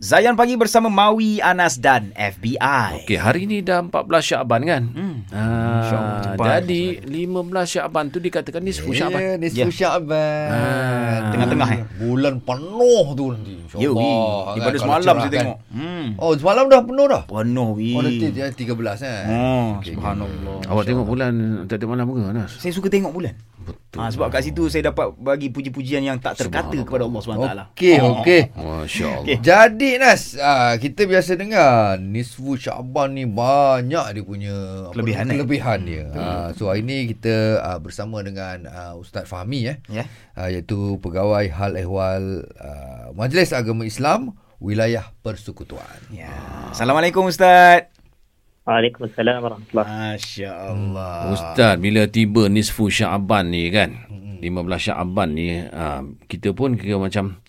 Zayan Pagi bersama Mawi, Anas dan FBI. Okey, hari ni dah 14 Syaban kan? Hmm. InsyaAllah, Ah, cepat. jadi 15 Syaban tu dikatakan nisfu Syaban. Ya, Ya. nisfu Syaban. Ah. Tengah-tengah, eh? Bulan penuh tu nanti. InsyaAllah. Daripada kan, semalam saya tengok. Hmm. Oh, semalam dah penuh dah? Penuh, wi. Oh, nanti dia 13 kan? Oh, Okey, subhanallah. Awak tengok bulan tiap-tiap malam ke Anas? Saya suka tengok bulan. Betul. Ha, sebab kat situ saya dapat bagi puji-pujian yang tak terkata kepada Allah SWT. Okey, okey. Masya Allah. Okey. Jadi Nas, ah, kita biasa dengar nisfu Syaban ni banyak dia punya apa Kelebihan, eh? kelebihan dia. Ah, so hari ni kita ah, bersama dengan ah, Ustaz Fahmi eh. Ya. Ah, iaitu pegawai hal ehwal ah, Majlis Agama Islam Wilayah Persekutuan. Ya. Assalamualaikum Ustaz. Waalaikumsalam warahmatullahi Masya Allah. Ustaz, bila tiba nisfu Syaban ni kan, 15 Syaban ni, ah, kita pun kira macam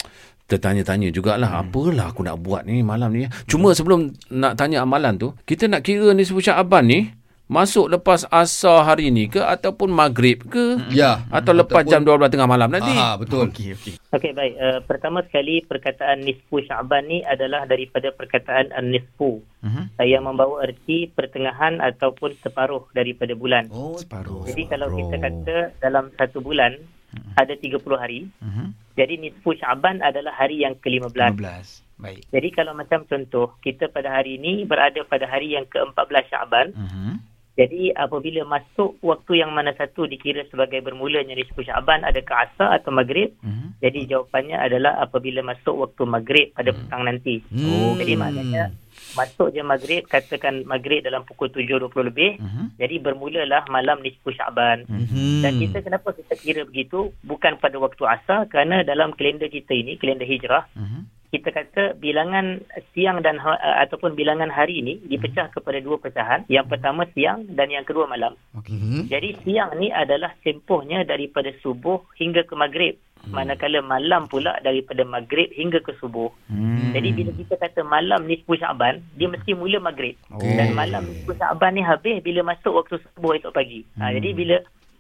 tertanya-tanya jugalah, apalah aku nak buat ni malam ni. Cuma sebelum nak tanya amalan tu, kita nak kira nisfu Syaban ni, masuk lepas asar hari ni ke ataupun maghrib ke? Ya. Atau lepas jam 12 tengah malam nanti? Ah, betul. Okey, okey. Okey baik uh, pertama sekali perkataan nisfu Syaban ni adalah daripada perkataan an-nisfu Mhm. uh, yang membawa erti pertengahan ataupun separuh daripada bulan. Oh, Separuh. Jadi kalau kita kata dalam satu bulan ada 30 hari, Mhm. jadi nisfu Syaban adalah hari yang ke-15. 15. Baik. Jadi kalau macam contoh kita pada hari ini berada pada hari yang ke-14 Syaban, Mhm. Jadi apabila masuk waktu yang mana satu dikira sebagai bermulanya nisfu Syaban adakah asar atau maghrib? Mhm. Jadi jawapannya adalah apabila masuk waktu maghrib pada petang nanti. Hmm. Jadi maknanya masuk je maghrib katakan maghrib dalam pukul 7.20 lebih. Mhm. Jadi bermulalah malam nisfu Syaban. Hmm. Dan kita kenapa kita kira begitu bukan pada waktu asar kerana dalam kalender kita ini kalender hijrah Mhm. Kita kata bilangan siang dan ha- uh, ataupun bilangan hari ini dipecah kepada dua pecahan. Yang pertama siang dan yang kedua malam. Hmm. Jadi siang ni adalah tempohnya daripada subuh hingga ke maghrib. Manakala malam pula daripada maghrib hingga ke subuh. Hmm. Jadi bila kita kata malam nisfu Syaban, dia mesti mula maghrib. Okey. Dan malam nisfu Syaban ni habis bila masuk waktu subuh esok pagi. Ha, jadi bila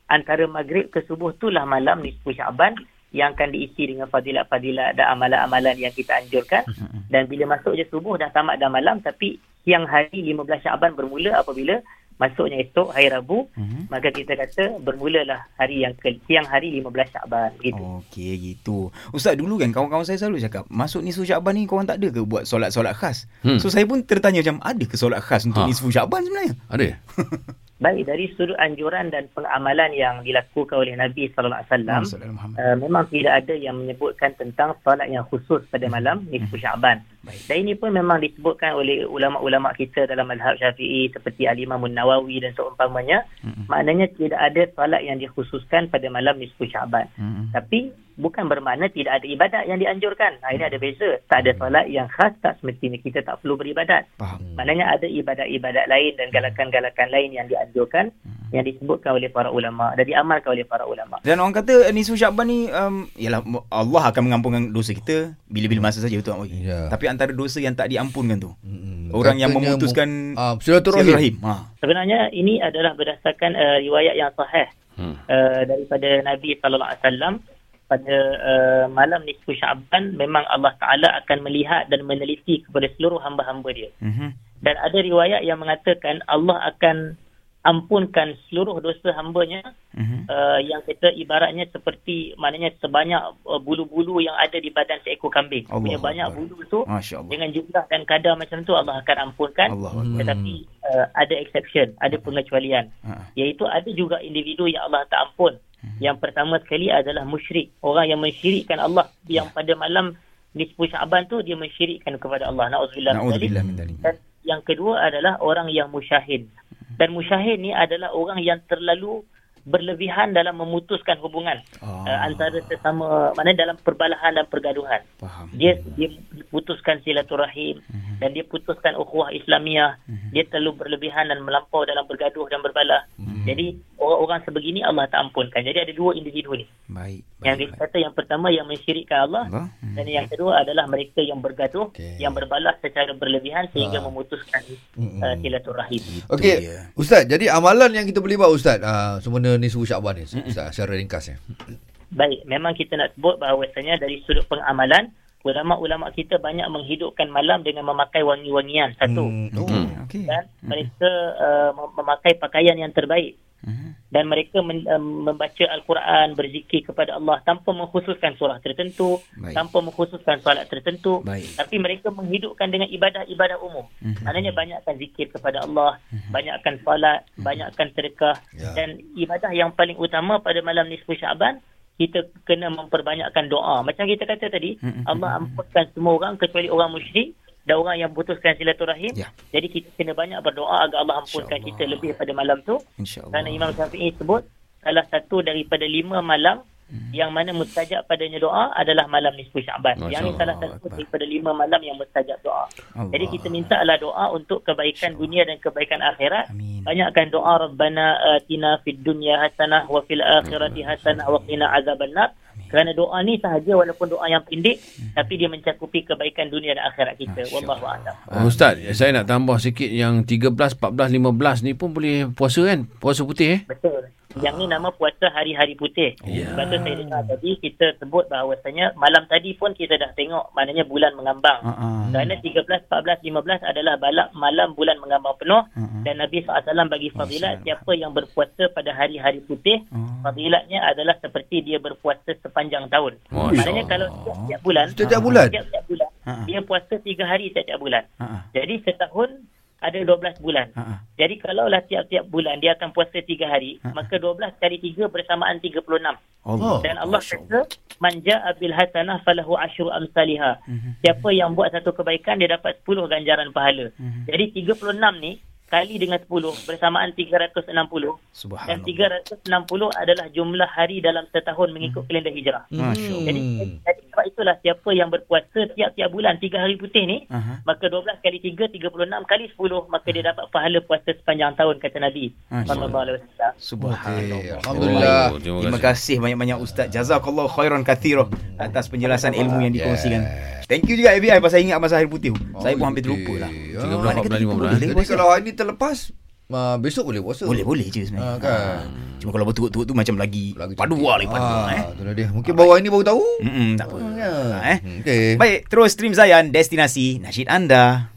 antara maghrib ke subuh itulah malam nisfu Syaban yang akan diisi dengan fadilat-fadilat dan amalan-amalan yang kita anjurkan. Dan bila masuk je subuh dah tamat dah malam tapi siang hari 15 Syaban bermula apabila masuknya esok hari Rabu Mhm. maka kita kata bermulalah hari yang ke siang hari 15 Syaban gitu. Okey gitu. Ustaz dulu kan kawan-kawan saya selalu cakap masuk nisfu Syaban ni korang tak ada ke buat solat-solat khas? Hmm. So saya pun tertanya macam ada ke solat khas untuk Ha. nisfu Syaban sebenarnya? Ada? Baik dari sudut anjuran dan pengamalan yang dilakukan oleh Nabi sallallahu alaihi wasallam. Uh, memang tidak ada yang menyebutkan tentang solat yang khusus pada malam nisfu Syaban. Baik. Dan ini pun memang disebutkan oleh ulama-ulama kita dalam mazhab Syafi'i seperti Al-Imam Nawawi dan seumpamanya. Mm-mm. Maknanya tidak ada solat yang dikhususkan pada malam nisfu Syaban. Mhm. Tapi bukan bermakna tidak ada ibadat yang dianjurkan. Ha, ini ada beza. Tak ada solat yang khas tak semestinya kita tak perlu beribadat. Faham. Maknanya ada ibadat-ibadat lain dan galakan-galakan lain yang dianjurkan yang disebutkan oleh para ulama dan diamalkan oleh para ulama. Dan orang kata nisfu Syaban ni um, yalah Allah akan mengampunkan dosa kita bila-bila masa saja betul tak. Ya. Tapi antara dosa yang tak diampunkan tu Hmm. orang yang Katanya memutuskan mu- ah, silaturahim. Ha. Sebenarnya ini adalah berdasarkan uh, riwayat yang sahih Hmm. uh, daripada Nabi sallallahu alaihi wasallam pada uh, malam nisfu Syaban memang Allah Taala akan melihat dan meneliti kepada seluruh hamba-hamba dia. Mhm. Dan ada riwayat yang mengatakan Allah akan ampunkan seluruh dosa hambanya Mhm. uh, yang kita ibaratnya seperti maknanya sebanyak uh, bulu-bulu yang ada di badan seekor kambing. Allah Punya banyak Akbar. bulu tu Masya-Allah. dengan jumlah dan kadar macam tu Allah akan ampunkan. Allah. Tetapi uh, ada exception, ada pengecualian. Ha. Iaitu ada juga individu yang Allah tak ampun. Yang pertama sekali adalah musyrik. Orang yang mensyirikkan Allah yang pada malam nisfu Syaban tu dia mensyirikkan kepada Allah. Nauzubillah. min dzalik. Nauzubillah min. Dan yang kedua adalah orang yang musyahid. Dan musyahid ni adalah orang yang terlalu berlebihan dalam memutuskan hubungan uh, antara sesama mana dalam perbalahan dan pergaduhan. Faham. Dia dia putuskan silaturahim Mhm. dan dia putuskan ukhuwah Islamiah. Dia terlalu berlebihan dan melampau dalam bergaduh dan berbalah. Mhm. Jadi orang-orang sebegini Allah tak ampunkan. Jadi ada dua individu ni. Baik. Yang baik, baik. dikata yang pertama yang mensyirikkan Allah Allah. Hmm. dan yang kedua adalah mereka yang bergaduh, Okey. yang berbalah secara berlebihan sehingga Ah. memutuskan Mm-mm. uh, silaturahim. Okey, dia. Ustaz, jadi amalan yang kita boleh buat Ustaz, uh, semua nisfu Syaban ni, Ustaz, secara ringkasnya. Baik, memang kita nak sebut bahawasanya dari sudut pengamalan ulama-ulama kita banyak menghidupkan malam dengan memakai wangi-wangian satu. Hmm. Oh. Okey. Dan mereka uh, mem- memakai pakaian yang terbaik Mhm. dan mereka men, um, membaca al-Quran, berzikir kepada Allah tanpa mengkhususkan surah tertentu, Baik. tanpa mengkhususkan solat tertentu, Baik. tapi mereka menghidupkan dengan ibadah-ibadah umum. Mhm. Maknanya banyakkan zikir kepada Allah, banyakkan solat, banyakkan sedekah Ya. dan ibadah yang paling utama pada malam nisfu Syaban kita kena memperbanyakkan doa. Macam kita kata tadi. Allah ampunkan semua orang kecuali orang musyrik dan orang yang putuskan silaturahim. Ya. Jadi kita kena banyak berdoa agar Allah ampunkan kita lebih pada malam tu. InsyaAllah. Kerana Imam Syafi'i sebut salah satu daripada lima malam Hmm. yang mana mustajab padanya doa adalah malam nisfu Syaban. Masya Yang ini salah Allah. satu daripada lima malam yang mustajab doa. Allah. Jadi kita minta adalah doa untuk kebaikan dunia dan kebaikan akhirat. Amin. Banyakkan doa Rabbana atina fid dunya hasanah wa fil akhirati hasanah wa qina azabannar. Kerana doa ni sahaja walaupun doa yang pendek tapi dia mencakupi kebaikan dunia dan akhirat kita. Wallahu a'lam. Oh, Ustaz, saya nak tambah sikit yang 13, 14, 15 ni pun boleh puasa kan? Puasa putih eh? Betul. Yang ni nama puasa hari-hari putih. Ya. Sebab tu saya dengar tadi kita sebut bahawasanya malam tadi pun kita dah tengok maknanya bulan mengambang. Ah. Kerana 13, 14, 15 adalah balak malam bulan mengambang penuh Mm-mm. dan Nabi SAW bagi fadilat Masya siapa yang berpuasa pada hari-hari putih Oh. fadilatnya adalah seperti dia berpuasa sepanjang tahun. Masya Maknanya kalau setiap bulan Setiap bulan? setiap bulan Ha-ha. dia puasa 3 hari setiap bulan. Ah. Jadi setahun ada 12 bulan. Ah. Jadi kalaulah tiap-tiap bulan dia akan puasa 3 hari, Ha. maka 12 kali 3 bersamaan 36. Allah. Dan Allah kata, "Man jaa bil hasanah falahu asyru amsalihha." Mhm. Siapa yang buat satu kebaikan dia dapat 10 ganjaran pahala. Mhm. Jadi 36 ni kali dengan 10 bersamaan 360 dan Subhanallah. 360 adalah jumlah hari dalam setahun mengikut kalender hijrah. Masya Allah. Jadi, jadi sebab itulah siapa yang berpuasa tiap-tiap bulan 3 hari putih ni Aha. maka 12 kali 3 36 kali 10 maka dia dapat pahala puasa sepanjang tahun kata Nabi sallallahu alaihi wasallam. Subhanallah. Alhamdulillah. Oh, terima Terima kasih. banyak-banyak Ustaz. Jazakallah khairan kathirah atas penjelasan ilmu yang dikongsikan. Yeah. Thank you juga FBI pasal ingat masa hari putih. Saya pun hampir okey. terlupa lah. Ya. 13, Mana 14, kata kita 15 boleh eh? Jadi puasa? kalau hari ni terlepas, uh, besok boleh puasa. Boleh-boleh je sebenarnya. Ah, kan. Cuma kalau berturut-turut tu macam lagi, Lagi padu cantik. lagi padu Ah, eh. tu dia. Mungkin baru hari ni baru tahu. Mm-mm, tak apa. Ya. Ah, eh. Okey. Baik, terus stream Zayan destinasi nasyid anda.